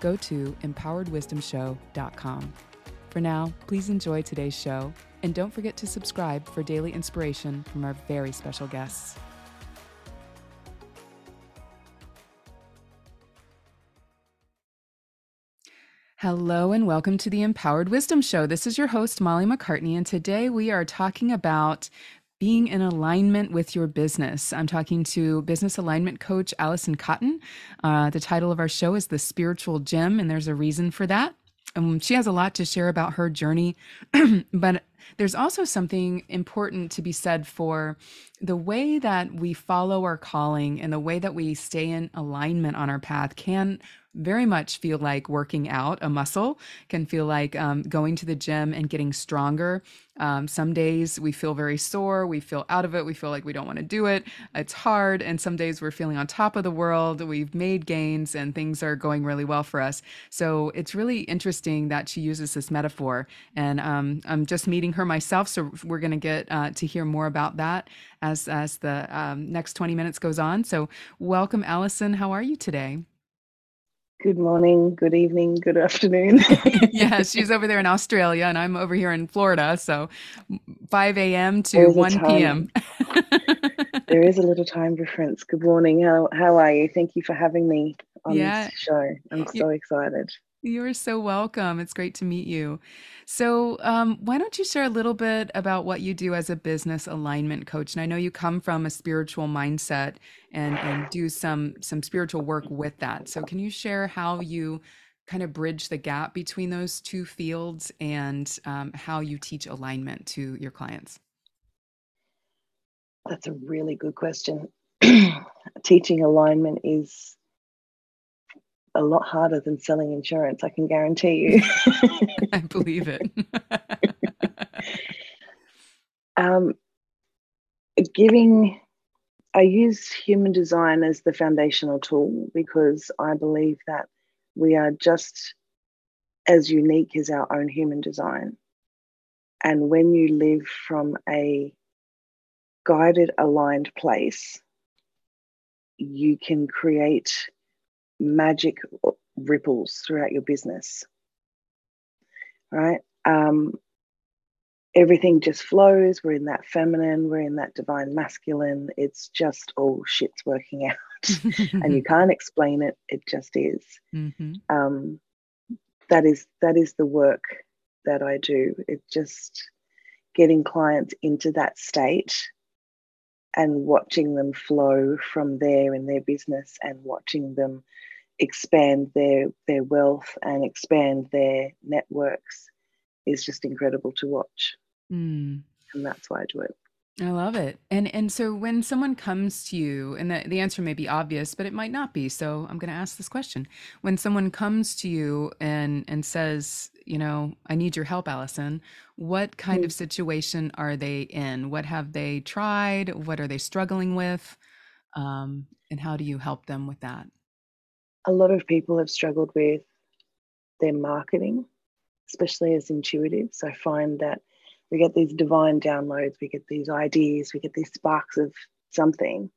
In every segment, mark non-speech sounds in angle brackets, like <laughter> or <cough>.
go to empoweredwisdomshow.com. For now, please enjoy today's show, and don't forget to subscribe for daily inspiration from our very special guests. Hello, and welcome to the Empowered Wisdom Show. This is your host, Molly MacCartney, and today we are talking about being in alignment with your business. I'm talking to business alignment coach Allison Cotton. Uh, the title of our show is The Spiritual Gym, and there's a reason for that. Um, she has a lot to share about her journey, <clears throat> but there's also something important to be said for the way that we follow our calling and the way that we stay in alignment on our path can very much feel like working out a muscle, can feel like um, going to the gym and getting stronger. Um, some days we feel very sore, we feel out of it, we feel like we don't want to do it. It's hard. And some days we're feeling on top of the world, we've made gains, and things are going really well for us. So it's really interesting that she uses this metaphor. And um, I'm just meeting her myself. So we're going to get uh, to hear more about that as, as the um, next 20 minutes goes on. So welcome, Allison. How are you today? Good morning, good evening, good afternoon. <laughs> <laughs> yeah, she's over there in Australia and I'm over here in Florida. So 5 a.m. to 1 p.m. there is a little time difference. Good morning. How, how are you? Thank you for having me on yeah. this show. I'm so excited. You're so welcome. It's great to meet you. So, um, why don't you share a little bit about what you do as a business alignment coach? And I know you come from a spiritual mindset and and do some some spiritual work with that. So, can you share how you kind of bridge the gap between those two fields and um, how you teach alignment to your clients? That's a really good question. <clears throat> Teaching alignment is a lot harder than selling insurance, I can guarantee you. <laughs> <laughs> I believe it. <laughs> um, giving, I use human design as the foundational tool because I believe that we are just as unique as our own human design. And when you live from a guided, aligned place, you can create magic ripples throughout your business. Right? Um, everything just flows. We're in that feminine, we're in that divine masculine. It's just all shit's working out. <laughs> and you <laughs> can't explain it, it just is. Mm-hmm. Um, that is that is the work that I do. It's just getting clients into that state and watching them flow from there in their business and watching them expand their their wealth and expand their networks is just incredible to watch. Mm. and that's why i do it. I love it. And and so when someone comes to you and the, the answer may be obvious but it might not be so i'm going to ask this question. When someone comes to you and and says you know i need your help allison what kind mm. of situation are they in? What have they tried? What are they struggling with? Um, and how do you help them with that a lot of people have struggled with their marketing, especially as intuitives. I find that we get these divine downloads, we get these ideas, we get these sparks of something,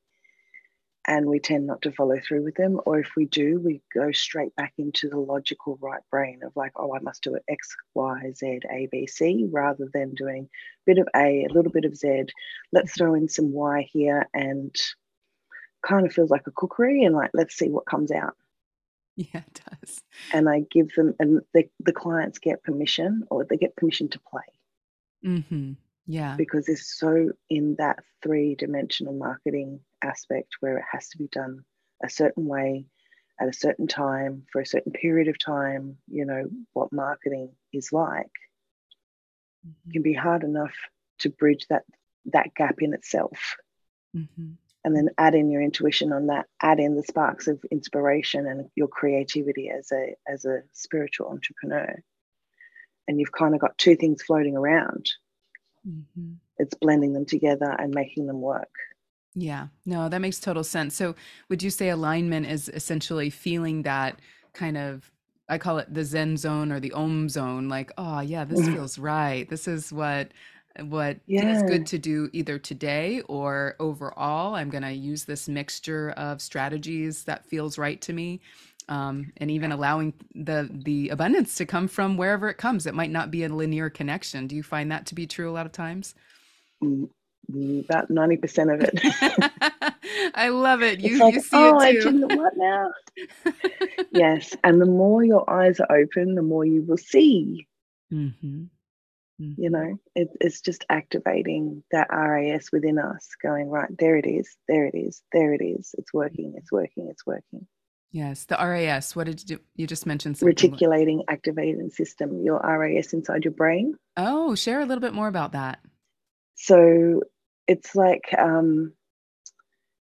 and we tend not to follow through with them. Or if we do, we go straight back into the logical right brain of like, oh, I must do it X, Y, Z, A, B, C, rather than doing a bit of A, a little bit of Z. Let's throw in some Y here and kind of feels like a cookery and like, let's see what comes out. <laughs> Yeah, it does. And I give them, and the, the clients get permission or they get permission to play. Mm-hmm. Yeah. Because it's so in that three dimensional marketing aspect where it has to be done a certain way at a certain time for a certain period of time, you know, what marketing is like. Mm-hmm. can be hard enough to bridge that that gap in itself. Mm-hmm and then add in your intuition on that add in the sparks of inspiration and your creativity as a as a spiritual entrepreneur and you've kind of got two things floating around. Mm-hmm. It's blending them together and making them work. Yeah, no, that makes total sense. So, would you say alignment is essentially feeling that kind of, I call it the Zen zone or the Om zone, like, oh, yeah, this Mm. feels right. This is what what Yeah. good to do either today or overall. I'm going to use this mixture of strategies that feels right to me. Um, and even allowing the the abundance to come from wherever it comes. It might not be a linear connection. Do you find that to be true a lot of times? Mm, mm, About 90% of it. <laughs> I love it. You like, you see oh, I it too. didn't, what now? <laughs> Yes. And the more your eyes are open, the more you will see. Hmm You know, it, it's just activating that RAS within us, going, right, there it is, there it is, there it is. It's working, it's working, it's working. Yes, the RAS. What did you do? You just mentioned Reticulating activating system, your RAS inside your brain. Oh, share a little bit more about that. So it's like um,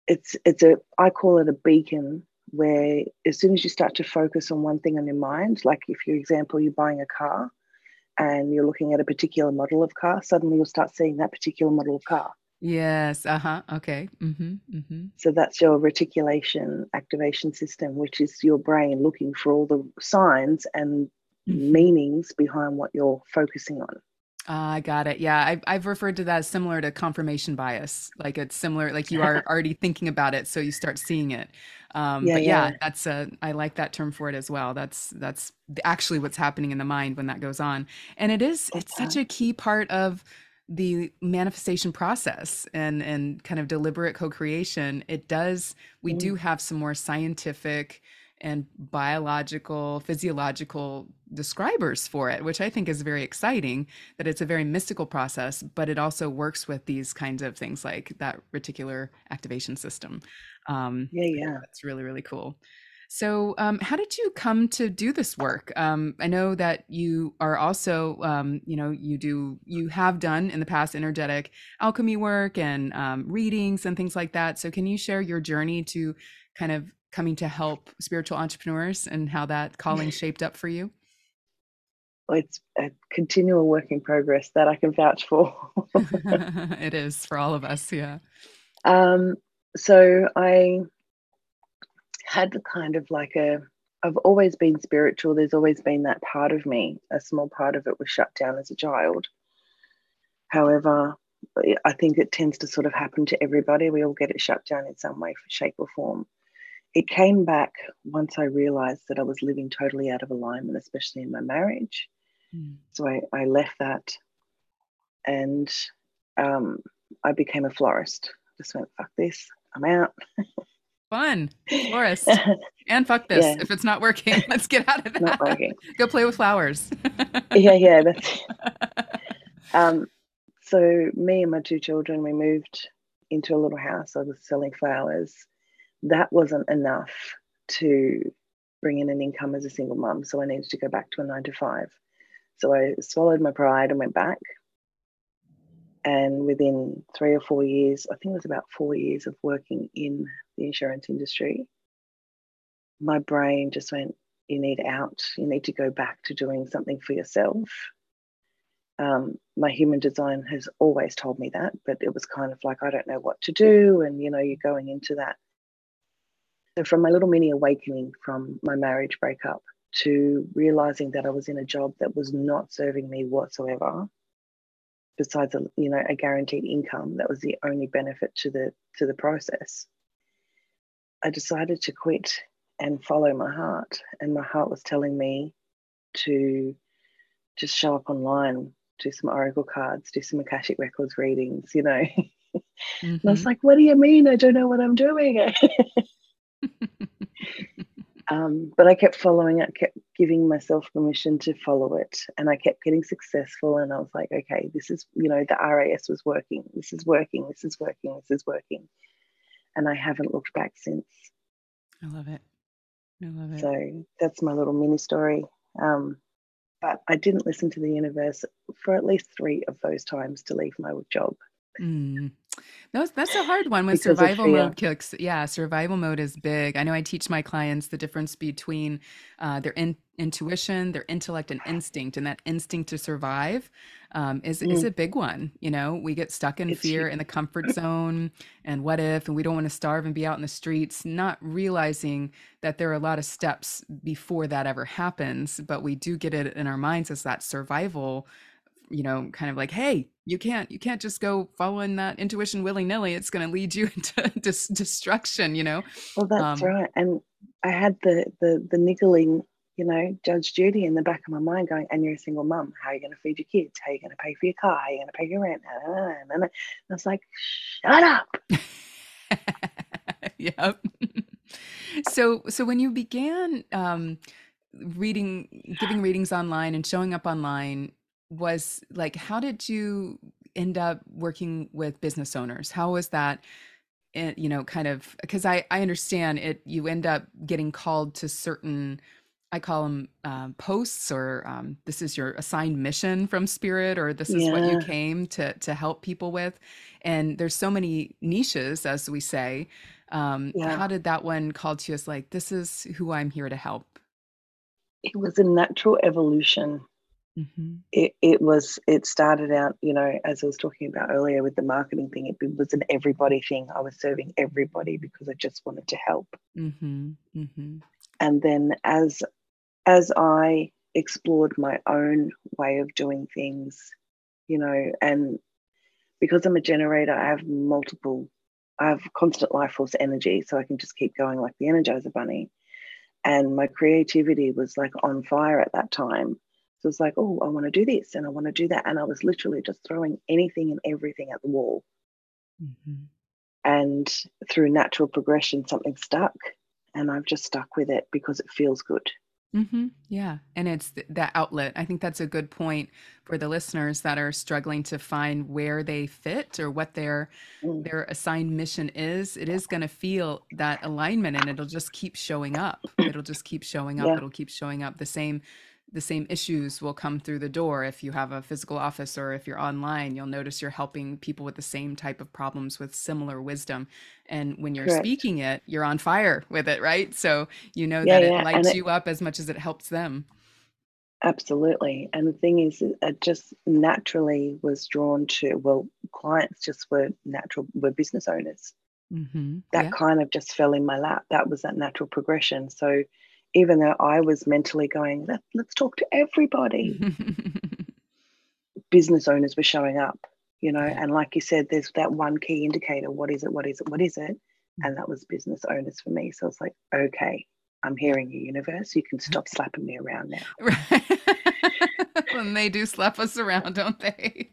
it's it's a I call it a beacon where as soon as you start to focus on one thing on your mind, like if for example you're buying a car and you're looking at a particular model of car, suddenly you'll start seeing that particular model of car. Yes. Uh-huh. Okay. Mm-hmm. Mm-hmm. So that's your reticulation activation system, which is your brain looking for all the signs and Mm-hmm. meanings behind what you're focusing on. Ah, I got it. Yeah, I've I've referred to that as similar to confirmation bias. Like it's similar, like you are <laughs> already thinking about it, so you start seeing it. Um, Yeah, but yeah, yeah. that's a I like that term for it as well. That's that's actually what's happening in the mind when that goes on, and it is it's such Okay. a key part of the manifestation process and and kind of deliberate co-creation. It does. We do Mm, have some more scientific and biological, physiological describers for it, which I think is very exciting that it's a very mystical process, but it also works with these kinds of things like that reticular activation system. Um, Yeah, yeah. that's really, really cool. So, um, how did you come to do this work? Um, I know that you are also, um, you know, you do, you have done in the past energetic alchemy work and um, readings and things like that. So, can you share your journey to kind of coming to help spiritual entrepreneurs and how that calling <laughs> shaped up for you? It's a continual work in progress that I can vouch for. <laughs> It is for all of us. Yeah. um, so I had the kind of like a, I've always been spiritual. There's always been that part of me. A small part of it was shut down as a child. However, I I think it tends to sort of happen to everybody. We all get it shut down in some way, shape, or form. It came back once I realized that I was living totally out of alignment, especially in my marriage. Mm. So I, I left that and um, I became a florist. Just went, fuck this, I'm out. Fun. <laughs> Florist. And fuck this. yeah, If it's not working, <laughs> let's get out of it. not working. <laughs> Go play with flowers. Yeah, yeah, that's um, so me and my two children, we moved into a little house. I was selling flowers. That wasn't enough to bring in an income as a single mum. So I needed to go back to a nine to five. So I swallowed my pride and went back. And within three or four years, I think it was about four years of working in the insurance industry, my brain just went, You need out. You need to go back to doing something for yourself. Um, my human design has always told me that, but it was kind of like, I don't know what to do. And, you know, you're going into that. So, from my little mini awakening from my marriage breakup to realizing that I was in a job that was not serving me whatsoever, besides a you know a guaranteed income that was the only benefit to the to the process i decided to quit and follow my heart. And my heart was telling me to just show up online do some oracle cards do some akashic records readings you know. <laughs> And i was hmm like what do you mean? I don't know what i'm doing <laughs> <laughs> um, but I kept following it, kept giving myself permission to follow it, and I kept getting successful. And I was like, okay, this is, you know, the RAS was working. This is working. This is working. This is working. And I haven't looked back since. I love it. I love it. So that's my little mini story. Um, but I didn't listen to the universe for at least three of those times to leave my job. Mm. That's that's a hard one when survival mode kicks. Yeah, survival mode is big. I know I teach my clients the difference between uh, their in, intuition, their intellect, and instinct, and that instinct to survive um, is mm. is a big one. You know, we get stuck in it's fear huge. in the <clears throat> comfort zone, and what if, and we don't want to starve and be out in the streets, not realizing that there are a lot of steps before that ever happens. But we do get it in our minds as that survival you know kind of like hey you can't you can't just go following that intuition willy-nilly. It's going to lead you <laughs> into dis- destruction you know? Well that's um, right and i had the the the niggling you know judge judy in the back of my mind going and you're a single mum how are you going to feed your kids? How are you going to pay for your car? How are you going to pay your rent? And i was like shut up! <laughs> Yep. <laughs> So so when you began um reading giving readings online and showing up online was like how did you end up working with business owners? How was that eh, you know kind of because i i understand it you end up getting called to certain i call them um, posts or um, this is your assigned mission from spirit or this is yeah. what you came to to help people with. And there's so many niches as we say. Um, yeah. how did that one call to you as like this is who i'm here to help it was a natural evolution Mm-hmm. It, it was it started out you know as i was talking about earlier with the marketing thing it, was an everybody thing i was serving everybody because i just wanted to help mm-hmm. Mm-hmm. and then as as i explored my own way of doing things you know and because i'm a generator i have multiple i have constant life force energy so i can just keep going like the energizer bunny and my creativity was like on fire at that time so it's like, oh, I want to do this and I want to do that. And I was literally just throwing anything and everything at the wall. Mm-hmm. And through natural progression, something stuck. And I've just stuck with it because it feels good. Mm-hmm. Yeah. And it's th- that outlet. I think that's a good point for the listeners that are struggling to find where they fit or what their mm. their assigned mission is. It is going to feel that alignment and it'll just keep showing up. <clears throat> It'll just keep showing up. Yeah. It'll keep showing up. The same the same issues will come through the door if you have a physical office or if you're online you'll notice you're helping people with the same type of problems with similar wisdom and when you're Correct. speaking it you're on fire with it right so you know yeah, that yeah. it lights it, you up as much as it helps them absolutely and the thing is i just naturally was drawn to well clients just were natural were business owners mm-hmm. that yeah. kind of just fell in my lap that was that natural progression so even though I was mentally going, Let, let's talk to everybody, <laughs> business owners were showing up, you know, and like you said, there's that one key indicator what is it, what is it, what is it? Mm. And that was business owners for me. So it's like, okay, I'm hearing you, universe. You can stop slapping me around now. <laughs> Right. <laughs> and they do slap us around, don't they?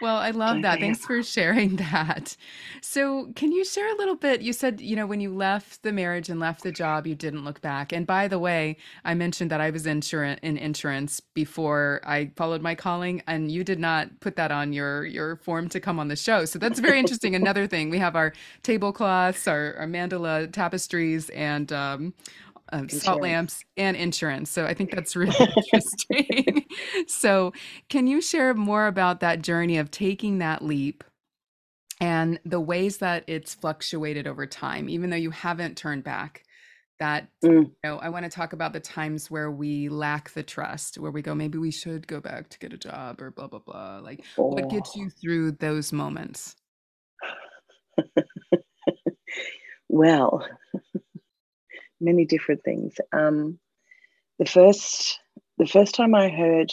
Well, I love that. Thanks for sharing <laughs> that. So, can you share a little bit? You said, you know, when you left the marriage and left the job, you didn't look back. And by the way, I mentioned that I was insurance in insurance before I followed my calling, and you did not put that on your your form to come on the show. So that's very interesting. <laughs> Another thing, we have our tablecloths, our, our mandala tapestries, and um, uh, salt lamps and insurance. So I think that's really <laughs> interesting. so, can you share more about that journey of taking that leap and the ways that it's fluctuated over time, even though you haven't turned back? That mm. you know, I want to talk about the times where we lack the trust, where we go, maybe we should go back to get a job or blah blah blah. Like, oh. what gets you through those moments? <laughs> well, many different things. Um, the first the first time I heard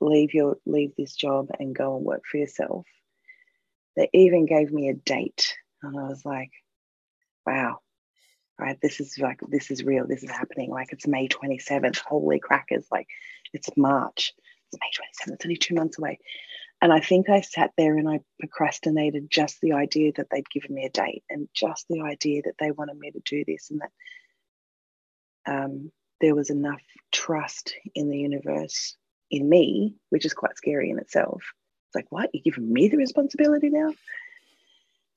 leave your leave this job and go and work for yourself, they even gave me a date, and I was like, wow. Right, this is like this is real. This is happening. Like it's May twenty seventh. Holy crackers! Like it's March. It's May twenty seventh. It's only two months away. And I think I sat there and I procrastinated just the idea that they'd given me a date and just the idea that they wanted me to do this and that um, there was enough trust in the universe in me, which is quite scary in itself. It's like, what? You're giving me the responsibility now?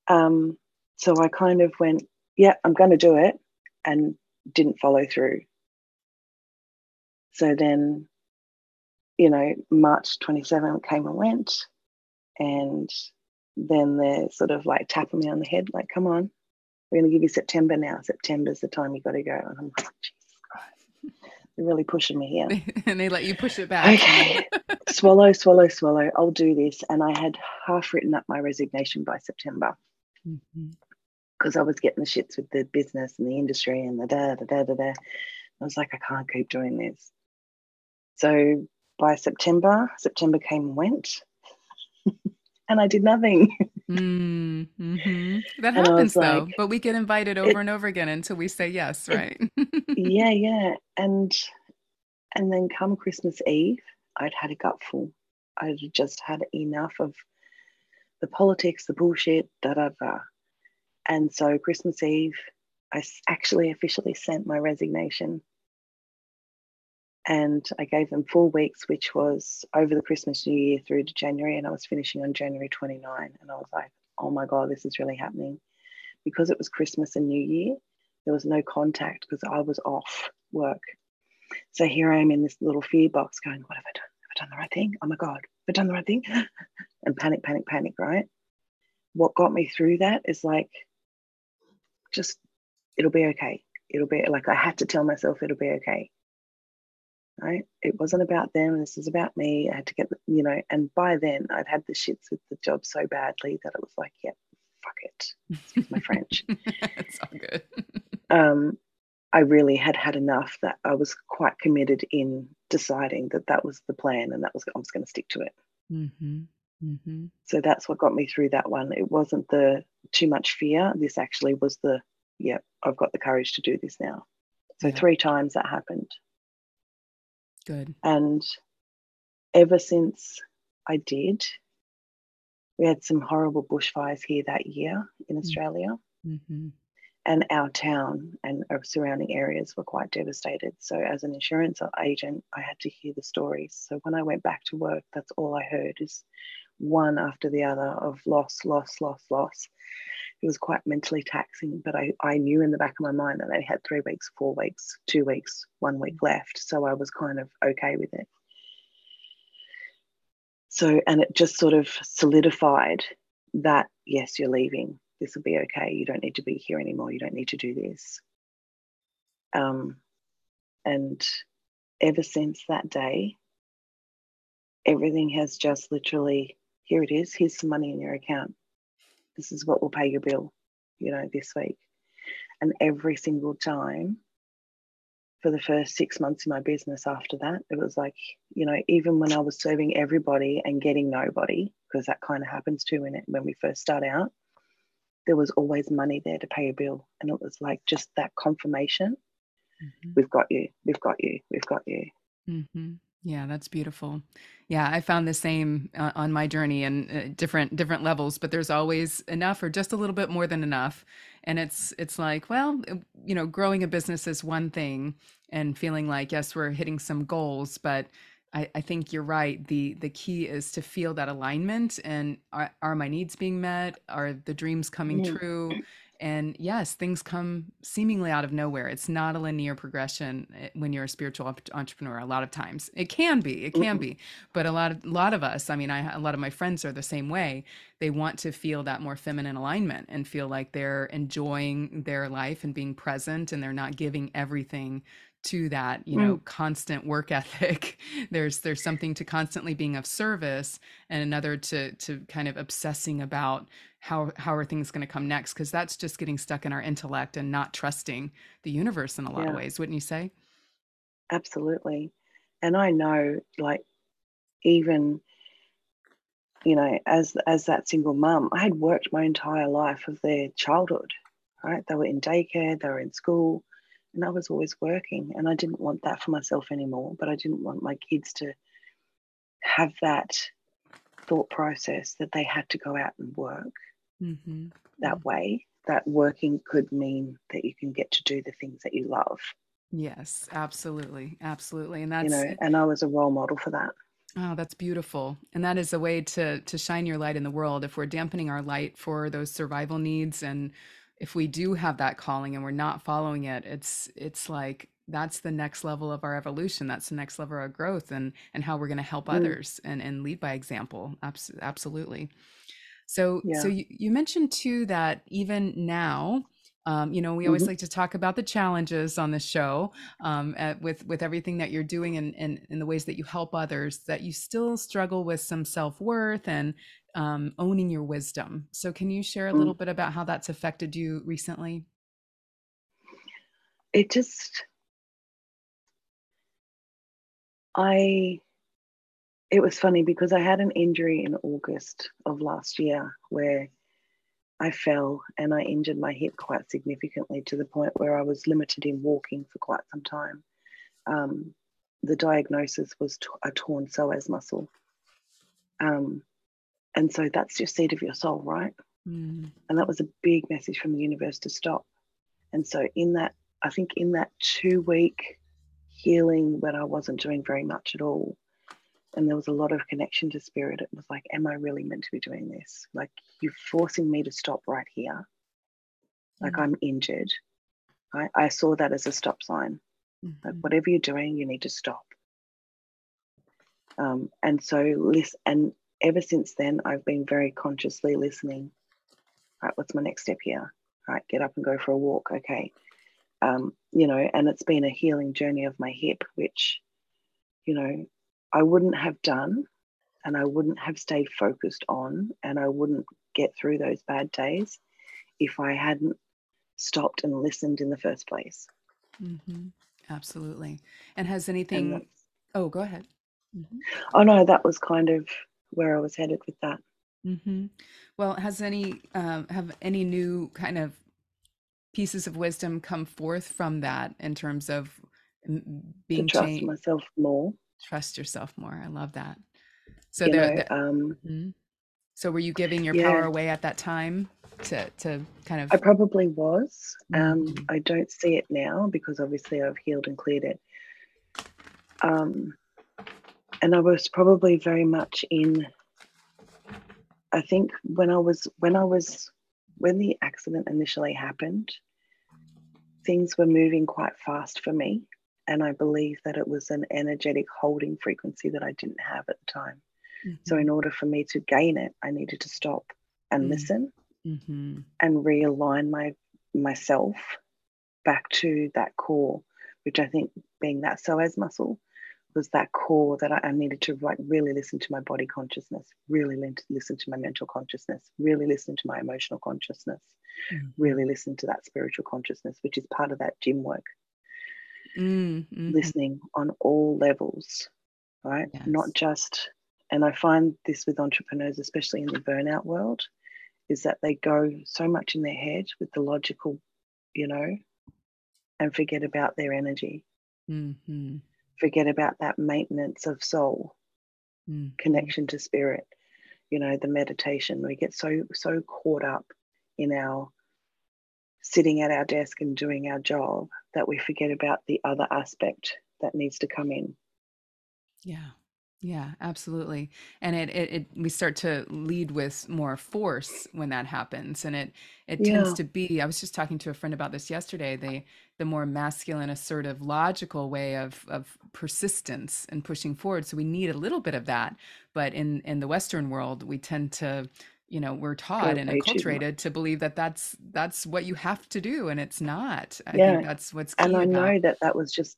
Um, so I kind of went, yeah, I'm going to do it, and didn't follow through. So then, you know, March 27 came and went, and then they're sort of like tapping me on the head, like, come on, we're going to give you September now. September's the time you got to go. And I'm like, Jesus Christ, they're really pushing me here. <laughs> and they let you push it back. Okay, swallow, swallow, swallow. I'll do this. And I had half written up my resignation by September because mm-hmm. I was getting the shits with the business and the industry and the da da da da da. I was like, I can't keep doing this. So by September, September came and went, <laughs> and I did nothing. Mm, hmm That and happens though, like, but we get invited over it, and over again until we say yes, right? <laughs> yeah, yeah, and and then come Christmas Eve, I'd had a gutful. I'd just had enough of the politics, the bullshit, da da da. And so Christmas Eve, I actually officially sent my resignation and I gave them four weeks, which was over the Christmas New Year through to January, and I was finishing on January 29. And I was like, oh my God, this is really happening. Because it was Christmas and New Year, there was no contact because I was off work. So here I am in this little fear box going, what have I done? Have I done the right thing? Oh my God, have I done the right thing? <laughs> and panic, panic, panic, right? What got me through that is like, just, it'll be okay. It'll be like, I had to tell myself it'll be okay right? It wasn't about them. This is about me. I had to get, you know, and by then I'd had the shits with the job so badly that it was like, yeah, fuck it. Excuse my French. <laughs> it's all good. Um, I really had had enough that I was quite committed in deciding that that was the plan and that was I was going to stick to it. Mm-hmm. Mm-hmm. So that's what got me through that one. It wasn't the too much fear. This actually was the, yeah, I've got the courage to do this now. So yeah. three times that happened. Good. And ever since I did, we had some horrible bushfires here that year in mm. Australia. Mm-hmm. And our town and our surrounding areas were quite devastated. So, as an insurance agent, I had to hear the stories. So, when I went back to work, that's all I heard is one after the other of loss, loss, loss, loss it was quite mentally taxing, but I, I knew in the back of my mind that I had three weeks, four weeks, two weeks, one week left. So I was kind of okay with it. So, and it just sort of solidified that, yes, you're leaving. This will be okay. You don't need to be here anymore. You don't need to do this. Um, and ever since that day, everything has just literally here it is. Here's some money in your account this is what will pay your bill, you know, this week. And every single time for the first six months in my business after that, it was like, you know, even when I was serving everybody and getting nobody, because that kind of happens too in it when we first start out, there was always money there to pay a bill. And it was like just that confirmation mm-hmm. we've got you, we've got you, we've got you. Mm-hmm. Yeah, that's beautiful. Yeah, I found the same uh, on my journey and uh, different different levels, but there's always enough or just a little bit more than enough. And it's it's like, well, uh, you know, growing a business is one thing and feeling like yes, we're hitting some goals, but I, I think you're right. The the key is to feel that alignment and are, are my needs being met? Are the dreams coming mm. true? And yes, things come seemingly out of nowhere. It's not a linear progression eh, when you're a spiritual entrepreneur. A lot of times, it can be, it can mm-hmm. be, but a lot of a lot of us. I mean, I a lot of my friends are the same way. They want to feel that more feminine alignment and feel like they're enjoying their life and being present, and they're not giving everything to that you know mm. constant work ethic <laughs> there's there's something to constantly being of service and another to to kind of obsessing about how how are things going to come next because that's just getting stuck in our intellect and not trusting the universe in a lot yeah. of ways wouldn't you say absolutely and i know like even you know as as that single mum i had worked my entire life of their childhood right they were in daycare they were in school and I was always working, and I didn't want that for myself anymore. But I didn't want my kids to have that thought process that they had to go out and work mm-hmm. that mm-hmm. way. That working could mean that you can get to do the things that you love. Yes, absolutely, absolutely, and that's you know, and I was a role model for that. Oh, that's beautiful. And that is a way to to shine your light in the world. If we're dampening our light for those survival needs and if we do have that calling and we're not following it it's it's like that's the next level of our evolution that's the next level of growth and and how we're going to help mm. others and and lead by example Abs- absolutely So, Yeah. so you, you mentioned too that even now, um, you know, we always Mhm. like to talk about the challenges on the show um, at, with with everything that you're doing and and in the ways that you help others. That you still struggle with some self worth and um, owning your wisdom. So, can you share a little Mm. bit about how that's affected you recently? It just, I, it was funny because I had an injury in August of last year where I fell and I injured my hip quite significantly to the point where I was limited in walking for quite some time. Um, the diagnosis was t- a torn psoas muscle. Um, and so that's your seat of your soul, right? Mm, And that was a big message from the universe to stop. And so, in that, I think in that two week healing when I wasn't doing very much at all, and there was a lot of connection to spirit, it was like, Am I really meant to be doing this? Like, you're forcing me to stop right here. Like, mm, I'm injured. I, I saw that as a stop sign. Like, mhm, whatever you're doing, you need to stop. Um, and so, listen, and ever since then, I've been very consciously listening. Right, what's my next step here? Right, get up and go for a walk. Okay. Um, you know, and it's been a healing journey of my hip, which, you know, I wouldn't have done and I wouldn't have stayed focused on and I wouldn't get through those bad days if I hadn't stopped and listened in the first place. mhm. Absolutely. And has anything? that's, Oh, go ahead. Mhm. oh no, that was kind of where I was headed with that. Mm-hmm. Well, has any um, have any new kind of pieces of wisdom come forth from that in terms of m- To being trust changed? myself more, Trust yourself more. I love that. So you there, know, there um, mhm. So were you giving your power away at that time to to kind of? I probably was. Um, Mhm. I don't see it now because obviously I've healed and cleared it. Um, and I was probably very much in. I think when I was when I was when the accident initially happened, things were moving quite fast for me, and I believe that it was an energetic holding frequency that I didn't have at the time. So in order for me to gain it, I needed to stop and listen Mhm. and realign my myself back to that core, which I think being that psoas muscle was that core that I, I needed to like really listen to my body consciousness, really listen to my mental consciousness, really listen to my emotional consciousness, Mhm. really listen to that spiritual consciousness, which is part of that gym work, Mm, mhm. listening on all levels, right? Not just, and I find this with entrepreneurs, especially in the burnout world, is that they go so much in their head with the logical, you know, and forget about their energy, Mhm. Forget about that maintenance of soul, Mhm. connection to spirit, you know, the meditation. We get so, so caught up in our sitting at our desk and doing our job that we forget about the other aspect that needs to come in. Yeah. Yeah, absolutely. And it, it it we start to lead with more force when that happens. And it it tends to be, I was just talking to a friend about this yesterday, the the more masculine, assertive, logical way of of persistence and pushing forward. So we need a little bit of that. But in in the Western world, we tend to, you know, we're taught and way too much. acculturated to believe that that's that's what you have to do, and it's not. I think Yeah. that's what's And I about. know that that was just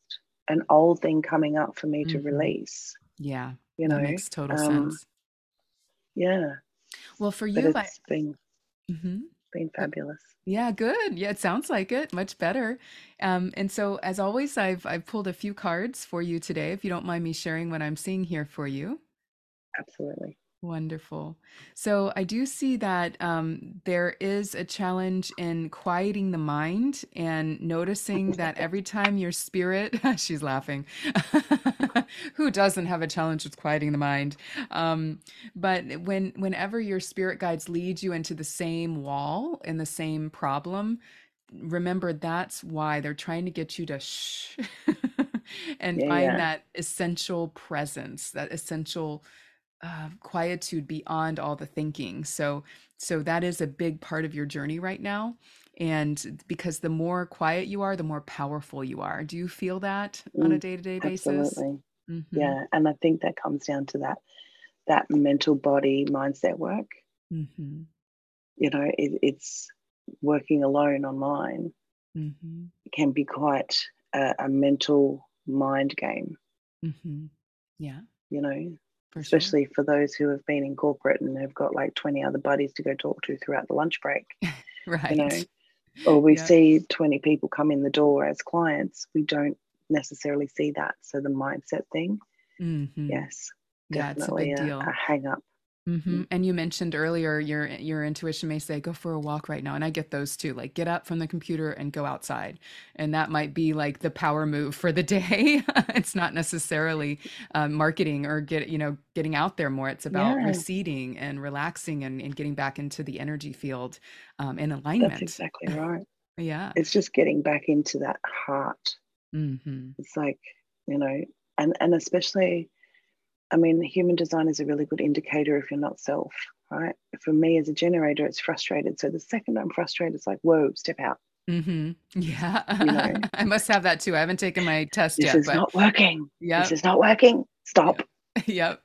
an old thing coming up for me to Mhm. release, Yeah, you know. makes total Um, sense. yeah. Well, for But you, I it's been Mhm. been Uh, fabulous. yeah, good. Yeah, it sounds like it. Much better. Um, and so, as always, I've I've pulled a few cards for you today. If you don't mind me sharing what I'm seeing here for you. Absolutely. Wonderful. So I do see that um, there is a challenge in quieting the mind and noticing that every time your spirit, <laughs> she's laughing. <laughs> <laughs> Who doesn't have a challenge with quieting the mind? Um, but when whenever your spirit guides lead you into the same wall and the same problem, remember that's why they're trying to get you to shh <laughs> and Yeah, find yeah. that essential presence, that essential uh, quietude beyond all the thinking. So, so that is a big part of your journey right now. And because the more quiet you are, the more powerful you are. Do you feel that on a Mm, day-to-day basis? absolutely. Mm-hmm. Yeah. And I think that comes down to that that mental body mindset work. Mm-hmm. You know, it, it's working alone online Mm-hmm. can be quite a, a mental mind game, Mm-hmm. Yeah, you know, for sure. especially for those who have been in corporate and they've got like 20 other buddies to go talk to throughout the lunch break, Right. <laughs> you know, or we Yeah. see 20 people come in the door as clients. We don't necessarily see that. So the mindset thing, Mm-hmm. yes, Yeah, definitely big a, a hang up. Hmm And you mentioned earlier your your intuition may say go for a walk right now, and I get those too. Like get up from the computer and go outside, and that might be like the power move for the <laughs> day. it's not necessarily um, marketing or get you know getting out there more. It's about Yeah, receding and relaxing and, and getting back into the energy field um, in that's alignment. exactly right. <laughs> Yeah. It's just getting back into that heart. hmm It's like, you know, and, and especially, I mean, human design is a really good indicator if you're not self, right? For me as a generator, it's frustrated. So the second I'm frustrated, it's like, whoa, step out. hmm Yeah. You know, <laughs> I must have that too. I haven't taken my test this yet, is but not working. Yeah. This is not working. Stop. Yep. <laughs> Yep.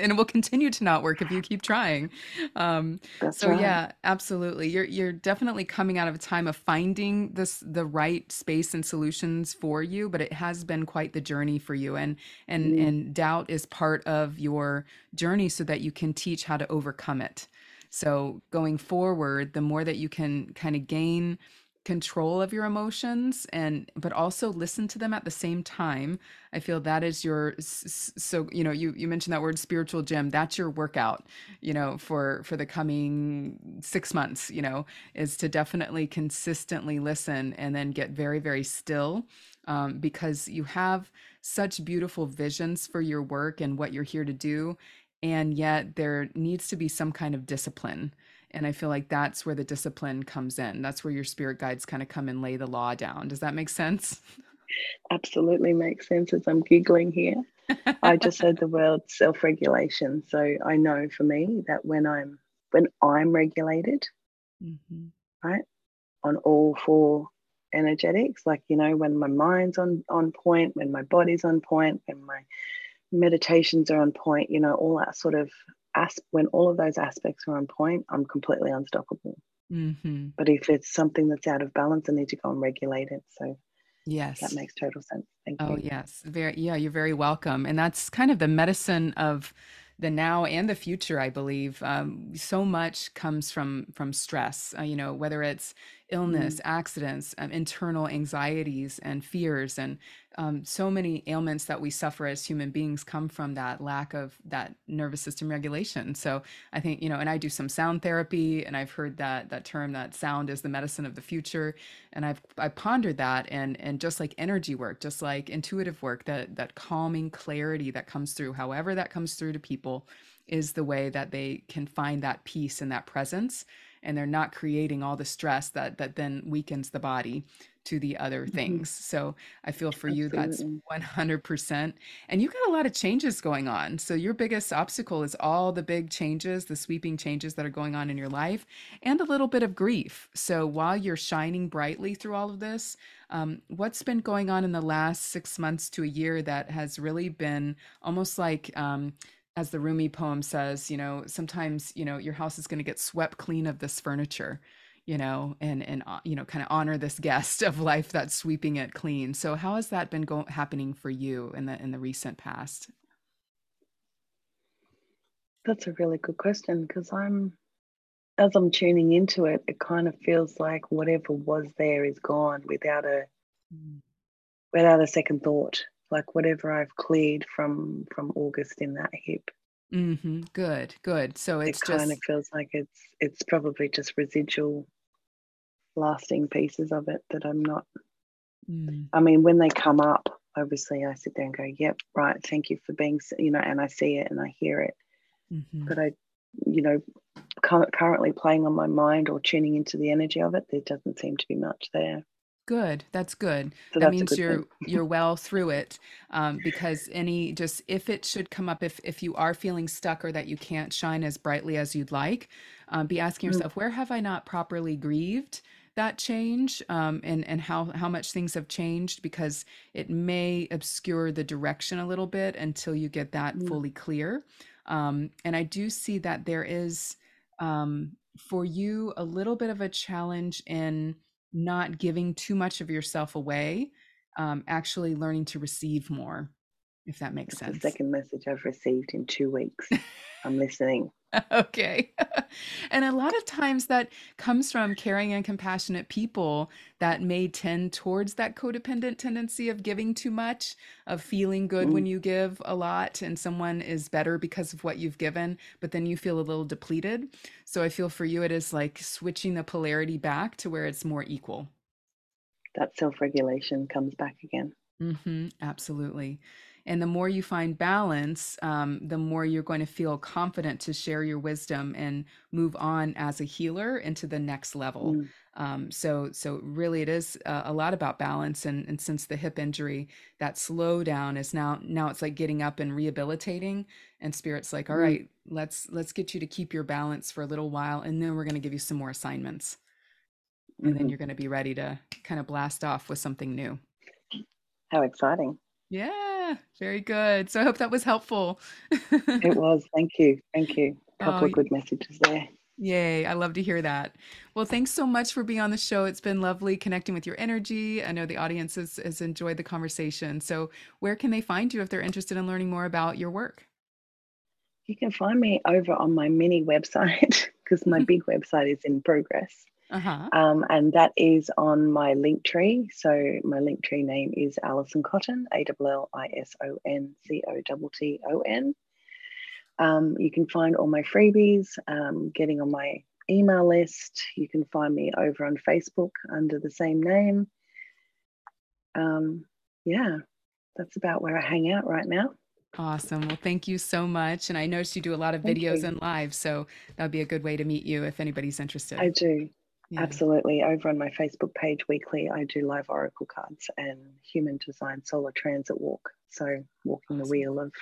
<laughs> And it will continue to not work if you keep trying. Um, so right. yeah, absolutely. You're you're definitely coming out of a time of finding this the right space and solutions for you, but it has been quite the journey for you. And and Mm, and doubt is part of your journey so that you can teach how to overcome it. So going forward, the more that you can kind of gain control of your emotions and but also listen to them at the same time. I feel that is your so you know you you mentioned that word spiritual gym that's your workout you know for for the coming 6 months you know is to definitely consistently listen and then get very very still um, because you have such beautiful visions for your work and what you're here to do and yet there needs to be some kind of discipline and I feel like that's where the discipline comes in. That's where your spirit guides kind of come and lay the law down. Does that make sense? absolutely makes sense as I'm giggling here. I just heard the word self-regulation. So I know for me that when I'm when I'm regulated, hmm right, on all four energetics, like you know, when my mind's on on point, when my body's on point, when my meditations are on point, you know, all that sort of as when all of those aspects are on point, I'm completely unstoppable. hmm But if it's something that's out of balance, I need to go and regulate it. So Yes. that makes total sense. Thank Oh, you. yes. Very, yeah, you're very welcome. And that's kind of the medicine of the now and the future, I believe. Um, so much comes from from stress, uh, you know, whether it's illness, Mm, accidents, um, internal anxieties and fears, and um, so many ailments that we suffer as human beings come from that lack of that nervous system regulation. So I think, you know, and I do some sound therapy, and I've heard that that term that sound is the medicine of the future. And I've I pondered that and and just like energy work, just like intuitive work, that that calming clarity that comes through, however that comes through to people, is the way that they can find that peace and that presence, and they're not creating all the stress that that then weakens the body to the other mhm, things. So I feel for you that's 100%. And you've got a lot of changes going on. So your biggest obstacle is all the big changes, the sweeping changes that are going on in your life and a little bit of grief. So while you're shining brightly through all of this, um, what's been going on in the last six months to a year that has really been almost like, um, as the Rumi poem says, you know, sometimes, you know, your house is going to get swept clean of this furniture, you know, and, and, uh, you know, kind of honor this guest of life that's sweeping it clean. So how has that been going, happening for you in the, in the recent past? That's a really good question because I'm, as I'm tuning into it, it kind of feels like whatever was there is gone without a Mm. without a second thought. Like whatever I've cleared from from August in that hip, Mm-hmm. Good, good. So it it's kind of feels like it's it's probably just residual lasting pieces of it that I'm not. mm, I mean, when they come up, obviously I sit there and go, "Yep, right. Thank you for being," you know, and I see it and I hear it. mm-hmm. But I, you know, currently playing on my mind or tuning into the energy of it, there doesn't seem to be much there. Good. That's good. So That that's means good you're <laughs> you're well through it. Um, because any just if it should come up, if if you are feeling stuck or that you can't shine as brightly as you'd like, um, be asking Mm, yourself, where have I not properly grieved that change? Um, and and how how much things have changed because it may obscure the direction a little bit until you get that mm, fully clear. Um, and I do see that there is um, for you a little bit of a challenge in not giving too much of yourself away, um, actually learning to receive more, if that makes That's sense. the second message I've received in two weeks. <laughs> I'm listening. <laughs> okay. <laughs> and a lot of times that comes from caring and compassionate people that may tend towards that codependent tendency of giving too much, of feeling good when you give a lot and someone is better because of what you've given, but then you feel a little depleted. So I feel for you, it is like switching the polarity back to where it's more equal. that self regulation comes back again. hmm absolutely. And the more you find balance, um, the more you're going to feel confident to share your wisdom and move on as a healer into the next level. Mm, Um, so, so really, it is uh, a lot about balance. And, and since the hip injury, that slowdown is now now it's like getting up and rehabilitating. And spirit's like, all mm, right, let's let's get you to keep your balance for a little while, and then we're going to give you some more assignments, and then mhm. you're going to be ready to kind of blast off with something new. How exciting. Yeah, very good. So I hope that was helpful. It was. Thank you. Thank you. A Oh, couple of good messages there. yay. I love to hear that. Well, thanks so much for being on the show. It's been lovely connecting with your energy. I know the audience has, has enjoyed the conversation. So, where can they find you if they're interested in learning more about your work? You can find me over on my mini website <laughs> because my <laughs> big website is in progress. Uh huh. Um, and that is on my link tree. So my link tree name is Allison Cotton, A L L I S O N C O T T O N. Um, you can find all my freebies, um, getting on my email list. You can find me over on Facebook under the same name. Um, yeah, that's about where I hang out right now. Awesome. Well, thank you so much. And I noticed you do a lot of Thank videos you. and live. So, that would be a good way to meet you if anybody's interested. I do. Yeah. Absolutely. Over on my Facebook page weekly, I do live oracle cards and human design solar transit walk. So, walking the wheel of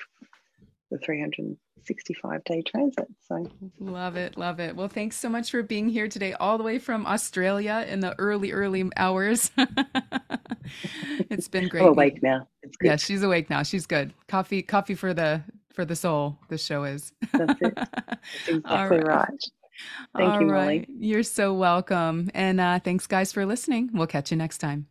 the 365 day transit. So, Love it. Love it. Well, thanks so much for being here today, all the way from Australia in the early, early hours. <laughs> it's been I'm great. awake now. Yeah, she's awake now. She's good. Coffee, coffee for the for the soul. This show is. That's it. <laughs> That's exactly right. right. Thank All you, Molly. right. You're so welcome. And uh, thanks, guys, for listening. We'll catch you next time.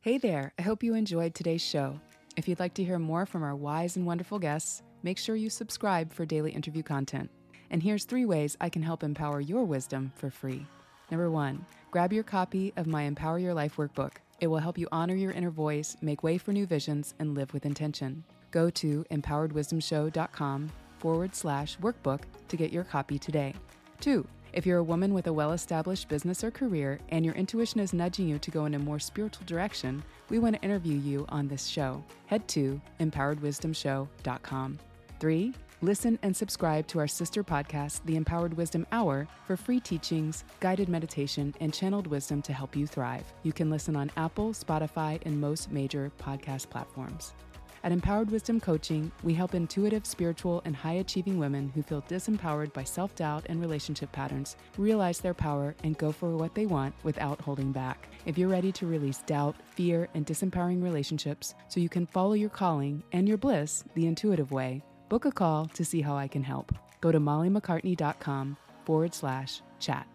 Hey there. I hope you enjoyed today's show. If you'd like to hear more from our wise and wonderful guests, make sure you subscribe for daily interview content. And here's three ways I can help empower your wisdom for free. Number one, grab your copy of my Empower Your Life workbook. It will help you honor your inner voice, make way for new visions, and live with intention. Go to empoweredwisdomshow.com forward slash workbook to get your copy today. Two, if you're a woman with a well established business or career and your intuition is nudging you to go in a more spiritual direction, we want to interview you on this show. Head to empoweredwisdomshow.com. Three, listen and subscribe to our sister podcast, The Empowered Wisdom Hour, for free teachings, guided meditation, and channeled wisdom to help you thrive. You can listen on Apple, Spotify, and most major podcast platforms. At Empowered Wisdom Coaching, we help intuitive, spiritual, and high achieving women who feel disempowered by self doubt and relationship patterns realize their power and go for what they want without holding back. If you're ready to release doubt, fear, and disempowering relationships so you can follow your calling and your bliss the intuitive way, book a call to see how I can help. Go to mollymaccartney.com forward slash chat.